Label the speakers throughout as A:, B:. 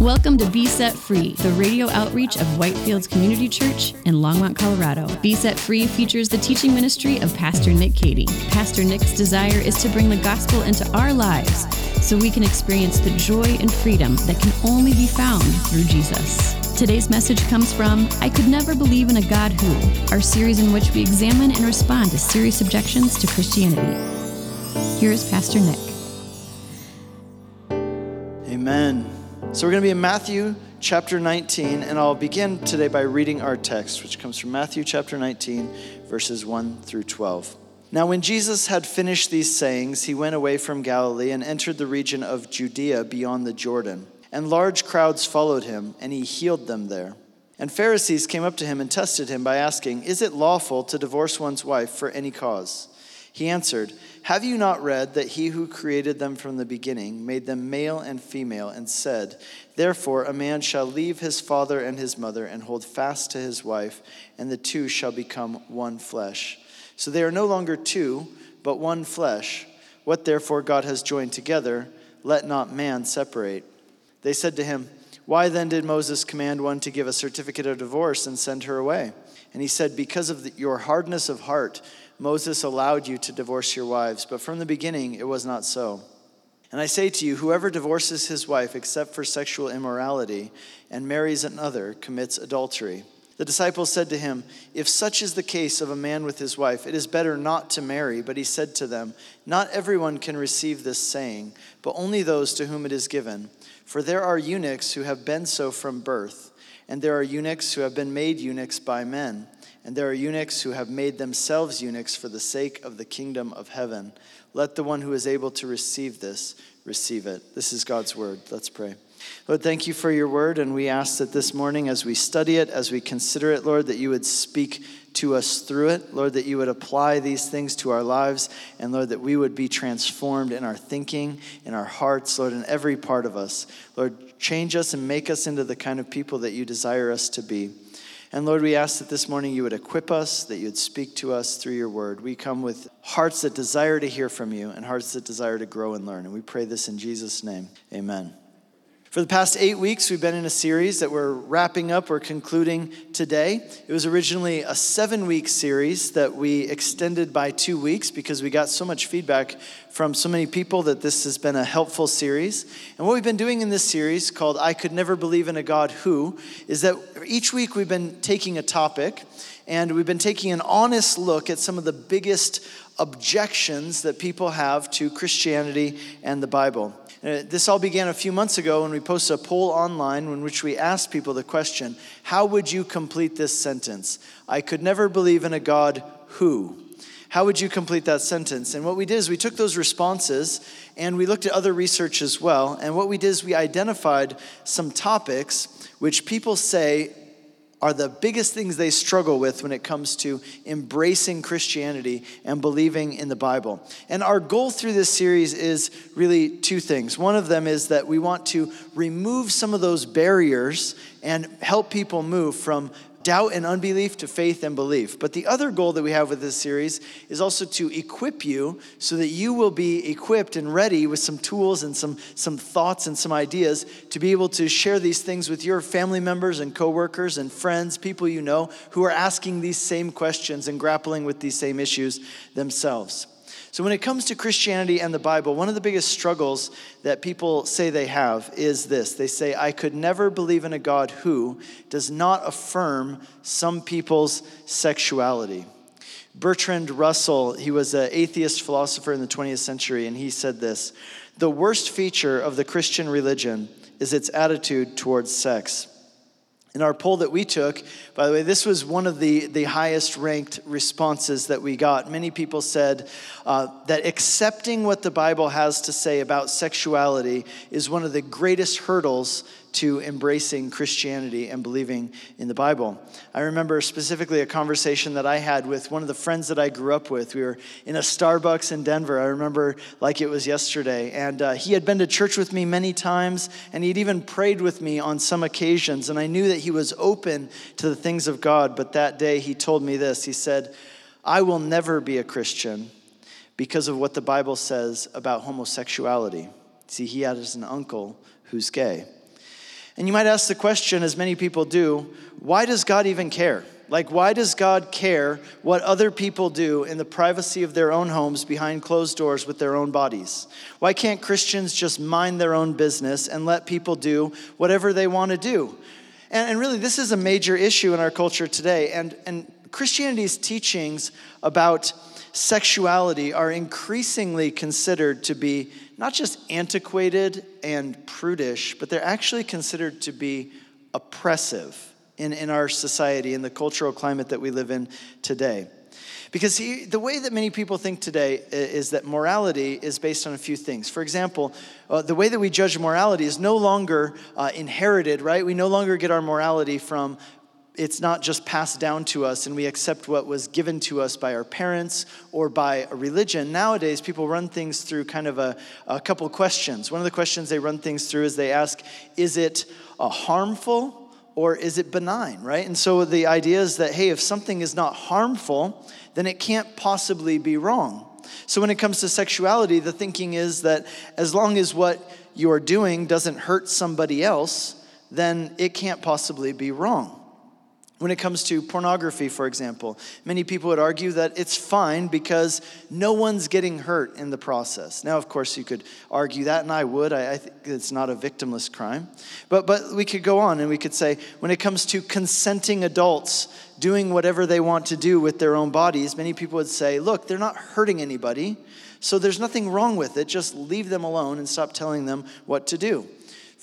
A: Welcome to Be Set Free, the radio outreach of Whitefields Community Church in Longmont, Colorado. Be Set Free features the teaching ministry of Pastor Nick Cady. Pastor Nick's desire is to bring the gospel into our lives so we can experience the joy and freedom that can only be found through Jesus. Today's message comes from I Could Never Believe in a God Who, our series in which we examine and respond to serious objections to Christianity. Here is Pastor Nick.
B: So we're going to be in Matthew chapter 19, and I'll begin today by reading our text, which comes from Matthew chapter 19, verses 1 through 12. Now, when Jesus had finished these sayings, he went away from Galilee and entered the region of Judea beyond the Jordan. And large crowds followed him, and he healed them there. And Pharisees came up to him and tested him by asking, Is it lawful to divorce one's wife for any cause? He answered, Have you not read that he who created them from the beginning made them male and female, and said, Therefore a man shall leave his father and his mother and hold fast to his wife, and the two shall become one flesh. So they are no longer two, but one flesh. What therefore God has joined together, let not man separate. They said to him, Why then did Moses command one to give a certificate of divorce and send her away? And he said, Because of the, your hardness of heart, Moses allowed you to divorce your wives, but from the beginning it was not so. And I say to you, whoever divorces his wife except for sexual immorality and marries another commits adultery. The disciples said to him, If such is the case of a man with his wife, it is better not to marry. But he said to them, Not everyone can receive this saying, but only those to whom it is given. For there are eunuchs who have been so from birth, and there are eunuchs who have been made eunuchs by men and there are eunuchs who have made themselves eunuchs for the sake of the kingdom of heaven. Let the one who is able to receive this receive it. This is God's word. Let's pray. Lord, thank you for your word, and we ask that this morning, as we study it, as we consider it, Lord, that you would speak to us through it. Lord, that you would apply these things to our lives, and Lord, that we would be transformed in our thinking, in our hearts, Lord, in every part of us. Lord, change us and make us into the kind of people that you desire us to be. And Lord, we ask that this morning you would equip us, that you would speak to us through your word. We come with hearts that desire to hear from you and hearts that desire to grow and learn. And we pray this in Jesus' name. Amen. For the past eight weeks, we've been in a series that we're wrapping up or concluding today. It was originally a seven week series that we extended by two weeks because we got so much feedback from so many people that this has been a helpful series. And what we've been doing in this series called I Could Never Believe in a God Who is that each week we've been taking a topic and we've been taking an honest look at some of the biggest objections that people have to Christianity and the Bible. Uh, this all began a few months ago when we posted a poll online in which we asked people the question How would you complete this sentence? I could never believe in a God who. How would you complete that sentence? And what we did is we took those responses and we looked at other research as well. And what we did is we identified some topics which people say are the biggest things they struggle with when it comes to embracing Christianity and believing in the Bible. And our goal through this series is really two things. One of them is that we want to remove some of those barriers and help people move from doubt and unbelief to faith and belief. But the other goal that we have with this series is also to equip you so that you will be equipped and ready with some tools and some, some thoughts and some ideas to be able to share these things with your family members and coworkers and friends, people you know who are asking these same questions and grappling with these same issues themselves. So, when it comes to Christianity and the Bible, one of the biggest struggles that people say they have is this they say, I could never believe in a God who does not affirm some people's sexuality. Bertrand Russell, he was an atheist philosopher in the 20th century, and he said this The worst feature of the Christian religion is its attitude towards sex. In our poll that we took, by the way, this was one of the, the highest ranked responses that we got. Many people said uh, that accepting what the Bible has to say about sexuality is one of the greatest hurdles to embracing Christianity and believing in the Bible. I remember specifically a conversation that I had with one of the friends that I grew up with. We were in a Starbucks in Denver. I remember like it was yesterday. And uh, he had been to church with me many times, and he'd even prayed with me on some occasions. And I knew that he was open to the things of God. But that day he told me this He said, I will never be a Christian because of what the Bible says about homosexuality. See, he has an uncle who's gay. And you might ask the question, as many people do, why does God even care? Like, why does God care what other people do in the privacy of their own homes behind closed doors with their own bodies? Why can't Christians just mind their own business and let people do whatever they want to do? And, and really, this is a major issue in our culture today. And, and Christianity's teachings about sexuality are increasingly considered to be not just antiquated and prudish, but they're actually considered to be oppressive in, in our society, in the cultural climate that we live in today. Because he, the way that many people think today is that morality is based on a few things. For example, uh, the way that we judge morality is no longer uh, inherited, right? We no longer get our morality from it's not just passed down to us and we accept what was given to us by our parents or by a religion. Nowadays, people run things through kind of a, a couple questions. One of the questions they run things through is they ask, is it uh, harmful or is it benign, right? And so the idea is that, hey, if something is not harmful, then it can't possibly be wrong. So when it comes to sexuality, the thinking is that as long as what you're doing doesn't hurt somebody else, then it can't possibly be wrong. When it comes to pornography, for example, many people would argue that it's fine because no one's getting hurt in the process. Now, of course, you could argue that, and I would. I, I, think it's not a victimless crime. But, but we could go on and we could say when it comes to consenting adults doing whatever they want to do with their own bodies, many people would say, look, they're not hurting anybody, so there's nothing wrong with it. Just leave them alone and stop telling them what to do.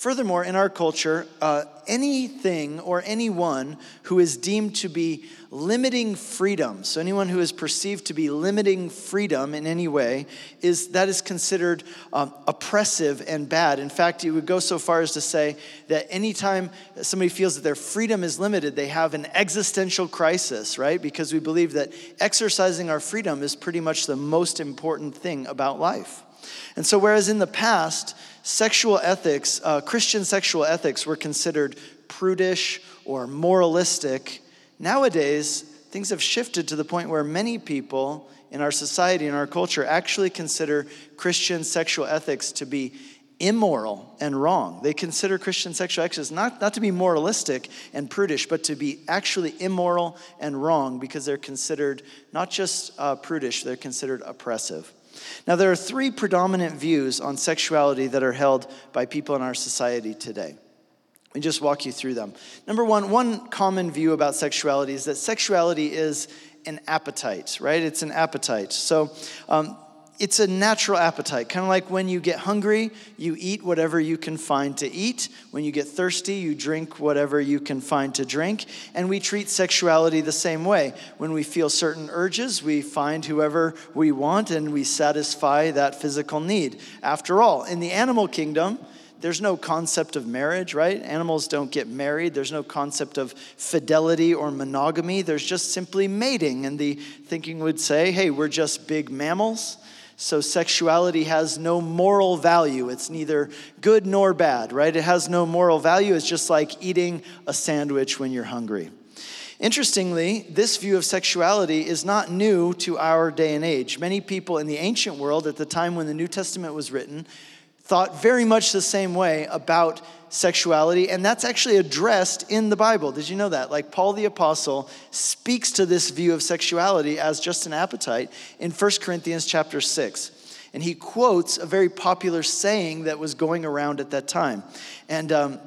B: Furthermore, in our culture, uh, anything or anyone who is deemed to be limiting freedom, so anyone who is perceived to be limiting freedom in any way, is that is considered um, oppressive and bad. In fact, you would go so far as to say that anytime somebody feels that their freedom is limited, they have an existential crisis, right? Because we believe that exercising our freedom is pretty much the most important thing about life. And so, whereas in the past, sexual ethics, uh, Christian sexual ethics, were considered prudish or moralistic, nowadays things have shifted to the point where many people in our society, in our culture, actually consider Christian sexual ethics to be immoral and wrong. They consider Christian sexual ethics not, not to be moralistic and prudish, but to be actually immoral and wrong because they're considered not just uh, prudish, they're considered oppressive. Now, there are three predominant views on sexuality that are held by people in our society today. Let me just walk you through them. Number one, one common view about sexuality is that sexuality is an appetite, right? It's an appetite. So, um, it's a natural appetite, kind of like when you get hungry, you eat whatever you can find to eat. When you get thirsty, you drink whatever you can find to drink. And we treat sexuality the same way. When we feel certain urges, we find whoever we want and we satisfy that physical need. After all, in the animal kingdom, there's no concept of marriage, right? Animals don't get married. There's no concept of fidelity or monogamy. There's just simply mating. And the thinking would say, hey, we're just big mammals. So sexuality has no moral value. It's neither good nor bad, right? It has no moral value. It's just like eating a sandwich when you're hungry. Interestingly, this view of sexuality is not new to our day and age. Many people in the ancient world, at the time when the New Testament was written, thought very much the same way about sexuality, and that's actually addressed in the Bible. Did you know that? Like Paul the Apostle speaks to this view of sexuality as just an appetite in 1 Corinthians chapter 6. And he quotes a very popular saying that was going around at that time. And um,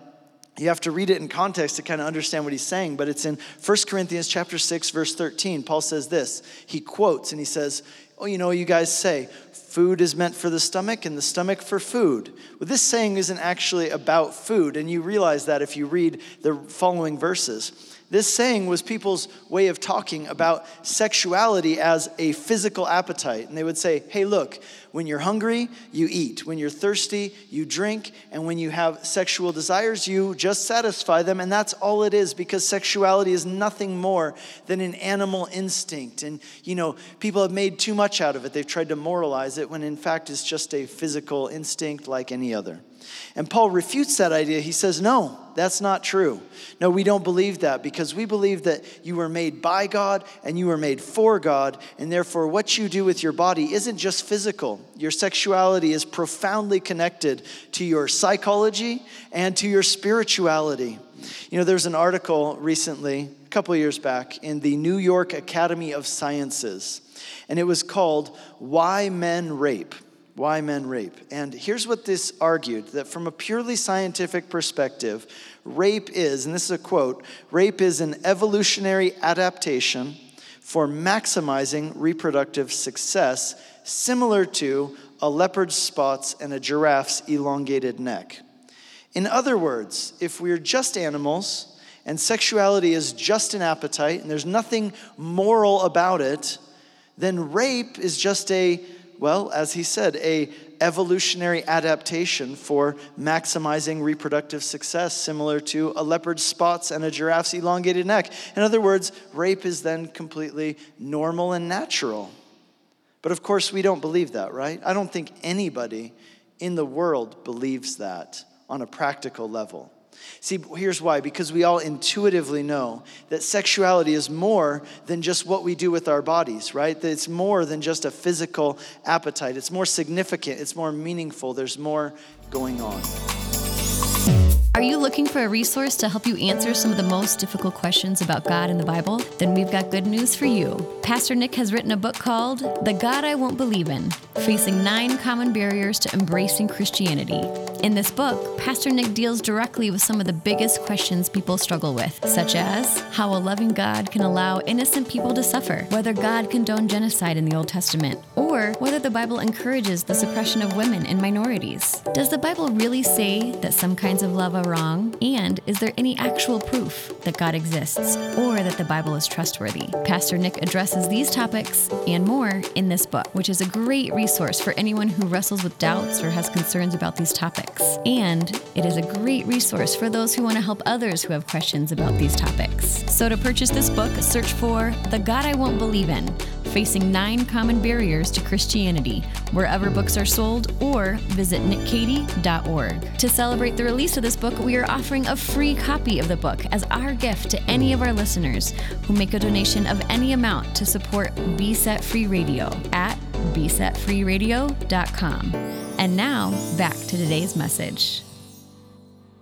B: you have to read it in context to kind of understand what he's saying, but it's in 1 Corinthians chapter 6, verse 13. Paul says this. He quotes and he says, Oh, you know, you guys say, food is meant for the stomach and the stomach for food. Well, this saying isn't actually about food, and you realize that if you read the following verses. This saying was people's way of talking about sexuality as a physical appetite. And they would say, hey, look, when you're hungry, you eat. When you're thirsty, you drink. And when you have sexual desires, you just satisfy them. And that's all it is because sexuality is nothing more than an animal instinct. And, you know, people have made too much out of it. They've tried to moralize it when in fact it's just a physical instinct like any other. And Paul refutes that idea. He says, No, that's not true. No, we don't believe that because we believe that you were made by God and you were made for God, and therefore what you do with your body isn't just physical. Your sexuality is profoundly connected to your psychology and to your spirituality. You know, there's an article recently, a couple years back, in the New York Academy of Sciences, and it was called Why Men Rape. Why men rape. And here's what this argued that from a purely scientific perspective, rape is, and this is a quote rape is an evolutionary adaptation for maximizing reproductive success, similar to a leopard's spots and a giraffe's elongated neck. In other words, if we're just animals and sexuality is just an appetite and there's nothing moral about it, then rape is just a well, as he said, a evolutionary adaptation for maximizing reproductive success, similar to a leopard's spots and a giraffe's elongated neck. In other words, rape is then completely normal and natural. But of course, we don't believe that, right? I don't think anybody in the world believes that on a practical level. See, here's why because we all intuitively know that sexuality is more than just what we do with our bodies, right? That it's more than just a physical appetite, it's more significant, it's more meaningful, there's more going on.
A: Are you looking for a resource to help you answer some of the most difficult questions about God in the Bible? Then we've got good news for you. Pastor Nick has written a book called The God I Won't Believe in Facing Nine Common Barriers to Embracing Christianity. In this book, Pastor Nick deals directly with some of the biggest questions people struggle with, such as how a loving God can allow innocent people to suffer, whether God condoned genocide in the Old Testament, or whether the Bible encourages the suppression of women and minorities. Does the Bible really say that some kinds of love are wrong? And is there any actual proof that God exists or that the Bible is trustworthy? Pastor Nick addresses these topics and more in this book, which is a great resource for anyone who wrestles with doubts or has concerns about these topics. And it is a great resource for those who want to help others who have questions about these topics. So to purchase this book, search for The God I Won't Believe in Facing Nine Common Barriers to Christianity, wherever books are sold, or visit nickcady.org. To celebrate the release of this book, we are offering a free copy of the book as our gift to any of our listeners who make a donation of any amount to support Be Set Free Radio at besetfreeradio.com. And now, back to today's message.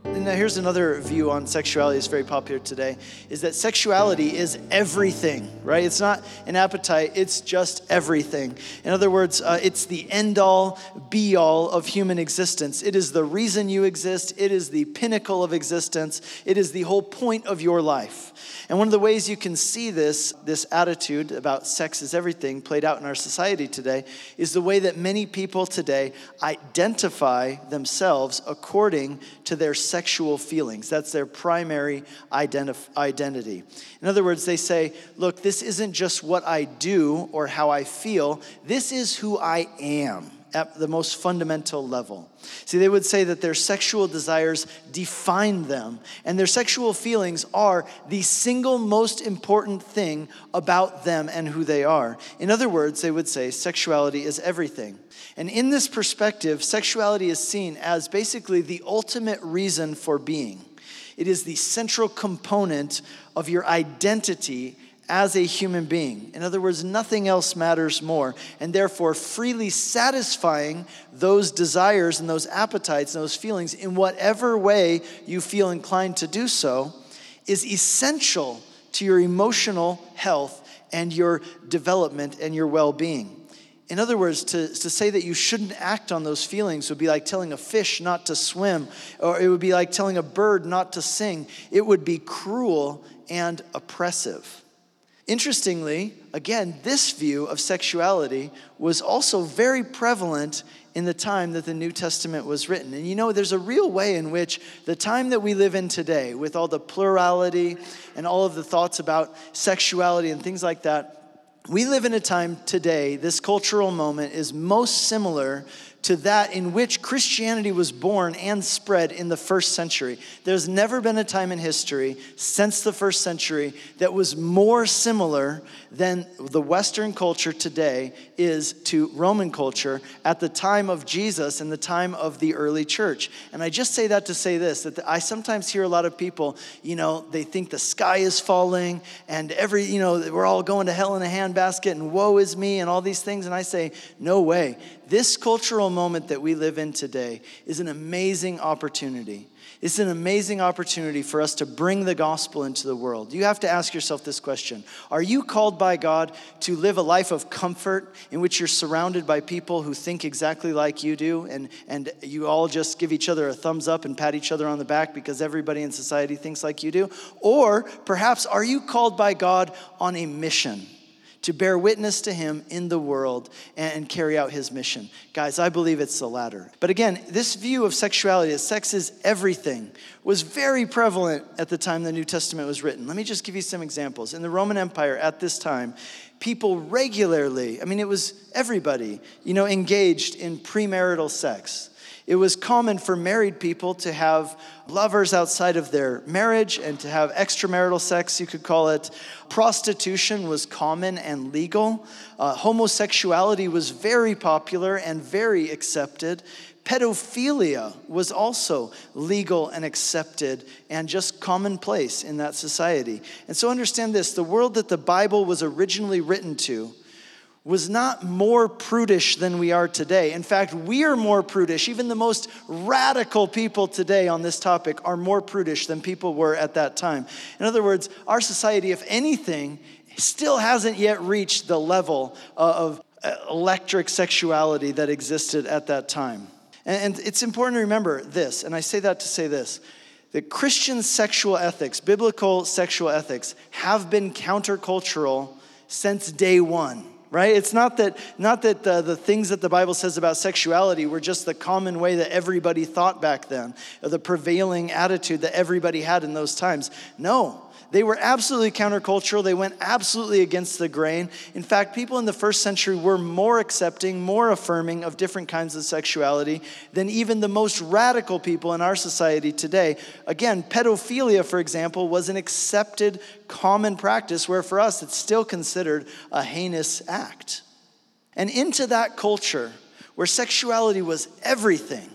B: And here's another view on sexuality that's very popular today is that sexuality is everything, right? It's not an appetite, it's just everything. In other words, uh, it's the end all, be all of human existence. It is the reason you exist, it is the pinnacle of existence, it is the whole point of your life. And one of the ways you can see this, this attitude about sex is everything played out in our society today is the way that many people today identify themselves according to their sexual feelings. That's their primary identif- identity. In other words, they say, look, this isn't just what I do or how I feel, this is who I am at the most fundamental level. See, they would say that their sexual desires define them, and their sexual feelings are the single most important thing about them and who they are. In other words, they would say sexuality is everything. And in this perspective, sexuality is seen as basically the ultimate reason for being. It is the central component of your identity as a human being. In other words, nothing else matters more. And therefore, freely satisfying those desires and those appetites and those feelings in whatever way you feel inclined to do so is essential to your emotional health and your development and your well being. In other words, to, to say that you shouldn't act on those feelings would be like telling a fish not to swim, or it would be like telling a bird not to sing. It would be cruel and oppressive. Interestingly, again, this view of sexuality was also very prevalent in the time that the New Testament was written. And you know, there's a real way in which the time that we live in today, with all the plurality and all of the thoughts about sexuality and things like that, we live in a time today, this cultural moment is most similar to that in which Christianity was born and spread in the first century. There's never been a time in history since the first century that was more similar than the Western culture today is to Roman culture at the time of Jesus and the time of the early church. And I just say that to say this that I sometimes hear a lot of people, you know, they think the sky is falling and every, you know, we're all going to hell in a handbasket and woe is me and all these things. And I say, no way. This cultural moment that we live in today is an amazing opportunity it's an amazing opportunity for us to bring the gospel into the world. You have to ask yourself this question Are you called by God to live a life of comfort in which you're surrounded by people who think exactly like you do, and, and you all just give each other a thumbs up and pat each other on the back because everybody in society thinks like you do? Or perhaps are you called by God on a mission? To bear witness to him in the world and carry out his mission. Guys, I believe it's the latter. But again, this view of sexuality, that sex is everything, was very prevalent at the time the New Testament was written. Let me just give you some examples. In the Roman Empire at this time, people regularly, I mean, it was everybody, you know, engaged in premarital sex. It was common for married people to have lovers outside of their marriage and to have extramarital sex, you could call it. Prostitution was common and legal. Uh, homosexuality was very popular and very accepted. Pedophilia was also legal and accepted and just commonplace in that society. And so understand this the world that the Bible was originally written to was not more prudish than we are today. In fact, we are more prudish. Even the most radical people today on this topic are more prudish than people were at that time. In other words, our society, if anything, still hasn't yet reached the level uh, of uh, electric sexuality that existed at that time. And it's important to remember this, and I say that to say this that Christian sexual ethics, biblical sexual ethics, have been countercultural since day one right? It's not that not that the, the things that the bible says about sexuality were just the common way that everybody thought back then or the prevailing attitude that everybody had in those times. No they were absolutely countercultural. They went absolutely against the grain. In fact, people in the first century were more accepting, more affirming of different kinds of sexuality than even the most radical people in our society today. Again, pedophilia, for example, was an accepted common practice, where for us it's still considered a heinous act. And into that culture, where sexuality was everything,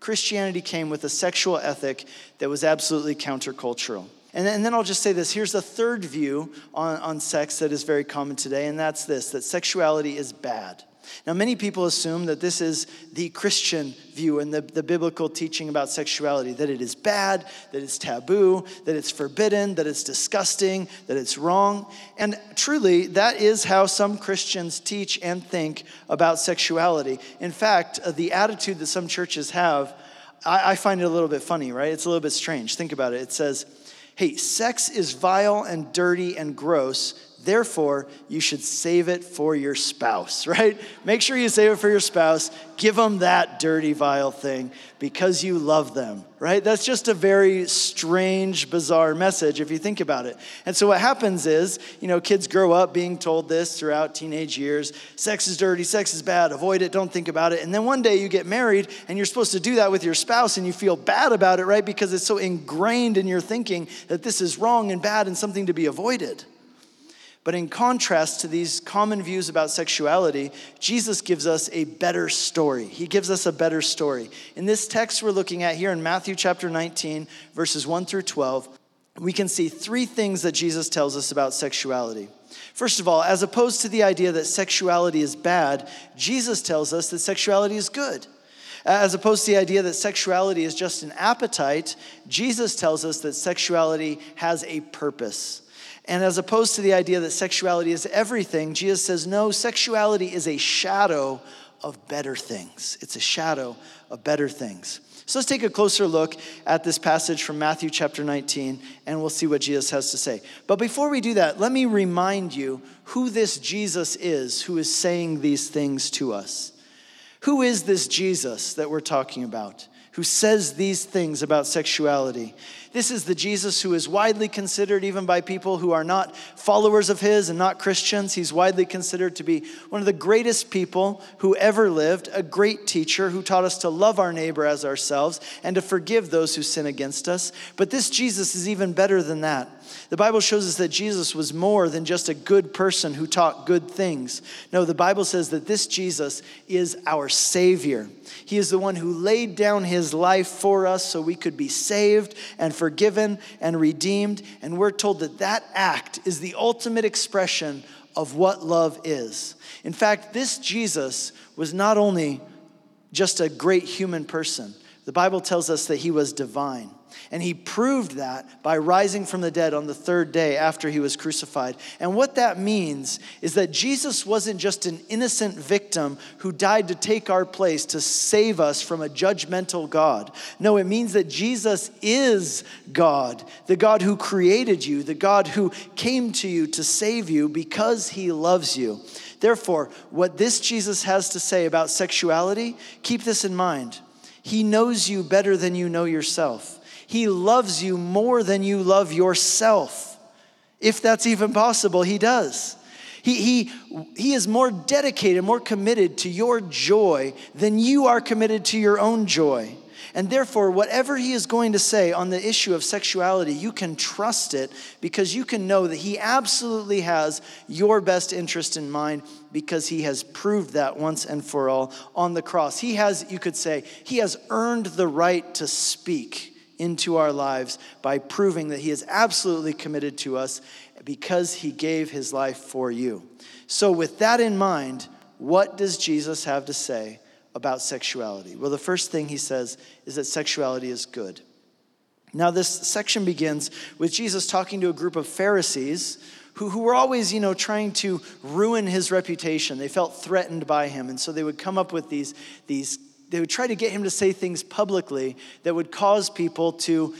B: Christianity came with a sexual ethic that was absolutely countercultural. And then, and then I'll just say this here's a third view on, on sex that is very common today, and that's this that sexuality is bad. Now, many people assume that this is the Christian view and the, the biblical teaching about sexuality that it is bad, that it's taboo, that it's forbidden, that it's disgusting, that it's wrong. And truly, that is how some Christians teach and think about sexuality. In fact, uh, the attitude that some churches have, I, I find it a little bit funny, right? It's a little bit strange. Think about it. It says, hey, sex is vile and dirty and gross. Therefore, you should save it for your spouse, right? Make sure you save it for your spouse. Give them that dirty, vile thing because you love them, right? That's just a very strange, bizarre message if you think about it. And so, what happens is, you know, kids grow up being told this throughout teenage years sex is dirty, sex is bad, avoid it, don't think about it. And then one day you get married and you're supposed to do that with your spouse and you feel bad about it, right? Because it's so ingrained in your thinking that this is wrong and bad and something to be avoided. But in contrast to these common views about sexuality, Jesus gives us a better story. He gives us a better story. In this text we're looking at here in Matthew chapter 19, verses 1 through 12, we can see three things that Jesus tells us about sexuality. First of all, as opposed to the idea that sexuality is bad, Jesus tells us that sexuality is good. As opposed to the idea that sexuality is just an appetite, Jesus tells us that sexuality has a purpose. And as opposed to the idea that sexuality is everything, Jesus says, no, sexuality is a shadow of better things. It's a shadow of better things. So let's take a closer look at this passage from Matthew chapter 19, and we'll see what Jesus has to say. But before we do that, let me remind you who this Jesus is who is saying these things to us. Who is this Jesus that we're talking about? who says these things about sexuality. This is the Jesus who is widely considered, even by people who are not followers of his and not Christians. He's widely considered to be one of the greatest people who ever lived, a great teacher who taught us to love our neighbor as ourselves and to forgive those who sin against us. But this Jesus is even better than that. The Bible shows us that Jesus was more than just a good person who taught good things. No, the Bible says that this Jesus is our Savior. He is the one who laid down his life for us so we could be saved and forgiven and redeemed. And we're told that that act is the ultimate expression of what love is. In fact, this Jesus was not only just a great human person, the Bible tells us that he was divine. And he proved that by rising from the dead on the third day after he was crucified. And what that means is that Jesus wasn't just an innocent victim who died to take our place to save us from a judgmental God. No, it means that Jesus is God, the God who created you, the God who came to you to save you because he loves you. Therefore, what this Jesus has to say about sexuality, keep this in mind. He knows you better than you know yourself. He loves you more than you love yourself. If that's even possible, He does. He, he, he is more dedicated, more committed to your joy than you are committed to your own joy. And therefore, whatever he is going to say on the issue of sexuality, you can trust it because you can know that he absolutely has your best interest in mind because he has proved that once and for all on the cross. He has, you could say, he has earned the right to speak into our lives by proving that He is absolutely committed to us because He gave His life for you. So, with that in mind, what does Jesus have to say about sexuality? Well, the first thing He says is that sexuality is good. Now, this section begins with Jesus talking to a group of Pharisees who, who were always, you know, trying to ruin his reputation. They felt threatened by him. And so they would come up with these, these they would try to get him to say things publicly that would cause people to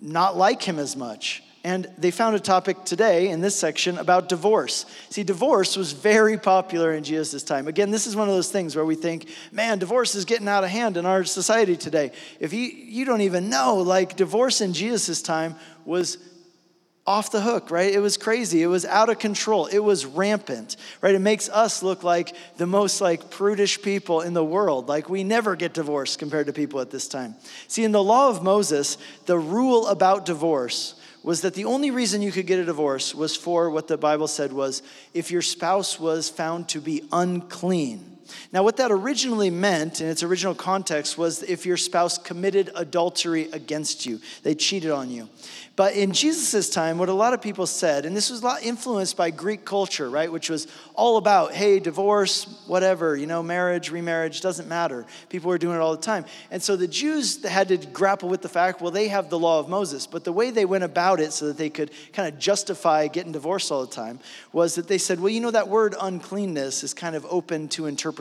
B: not like him as much. And they found a topic today in this section about divorce. See, divorce was very popular in Jesus' time. Again, this is one of those things where we think, man, divorce is getting out of hand in our society today. If you, you don't even know, like, divorce in Jesus' time was off the hook, right? It was crazy. It was out of control. It was rampant, right? It makes us look like the most like prudish people in the world. Like we never get divorced compared to people at this time. See, in the law of Moses, the rule about divorce was that the only reason you could get a divorce was for what the Bible said was if your spouse was found to be unclean. Now, what that originally meant in its original context was if your spouse committed adultery against you, they cheated on you. But in Jesus' time, what a lot of people said, and this was a lot influenced by Greek culture, right, which was all about, hey, divorce, whatever, you know, marriage, remarriage, doesn't matter. People were doing it all the time. And so the Jews had to grapple with the fact, well, they have the law of Moses. But the way they went about it so that they could kind of justify getting divorced all the time was that they said, well, you know, that word uncleanness is kind of open to interpretation.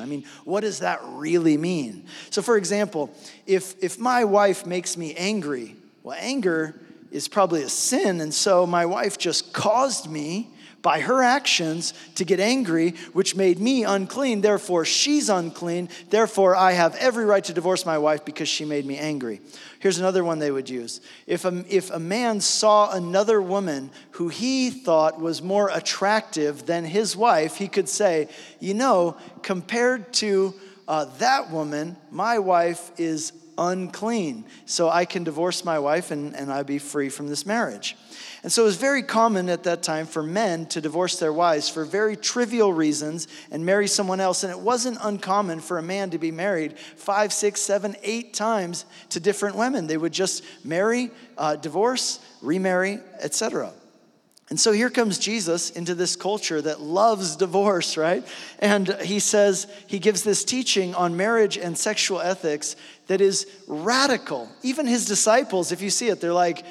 B: I mean, what does that really mean? So, for example, if, if my wife makes me angry, well, anger is probably a sin. And so my wife just caused me by her actions to get angry, which made me unclean. Therefore, she's unclean. Therefore, I have every right to divorce my wife because she made me angry. Here's another one they would use. If a, if a man saw another woman who he thought was more attractive than his wife, he could say, You know, compared to uh, that woman, my wife is unclean. So I can divorce my wife and, and I'd be free from this marriage. And so it was very common at that time for men to divorce their wives for very trivial reasons and marry someone else. And it wasn't uncommon for a man to be married five, six, seven, eight times to different women. They would just marry, uh, divorce, remarry, etc. And so here comes Jesus into this culture that loves divorce, right? And he says, he gives this teaching on marriage and sexual ethics that is radical. Even his disciples, if you see it, they're like,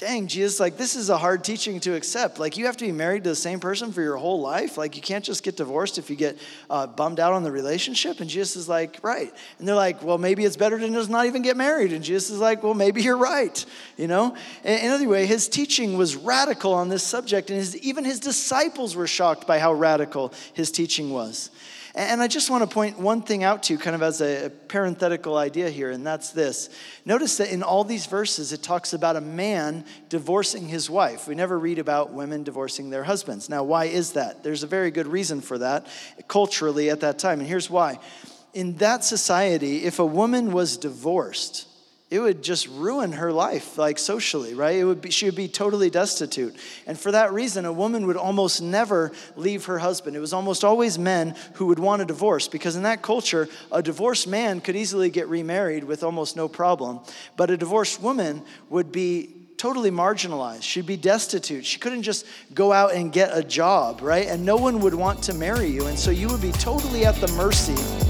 B: dang, Jesus, like this is a hard teaching to accept. Like you have to be married to the same person for your whole life. Like you can't just get divorced if you get uh, bummed out on the relationship. And Jesus is like, right. And they're like, well, maybe it's better to just not even get married. And Jesus is like, well, maybe you're right. You know. And, anyway, his teaching was radical on this subject, and his, even his disciples were shocked by how radical his teaching was. And I just want to point one thing out to you, kind of as a parenthetical idea here, and that's this. Notice that in all these verses, it talks about a man divorcing his wife. We never read about women divorcing their husbands. Now, why is that? There's a very good reason for that culturally at that time, and here's why. In that society, if a woman was divorced, it would just ruin her life, like socially, right? It would be, she would be totally destitute. And for that reason, a woman would almost never leave her husband. It was almost always men who would want a divorce because in that culture, a divorced man could easily get remarried with almost no problem. But a divorced woman would be totally marginalized. She'd be destitute. She couldn't just go out and get a job, right? And no one would want to marry you. And so you would be totally at the mercy.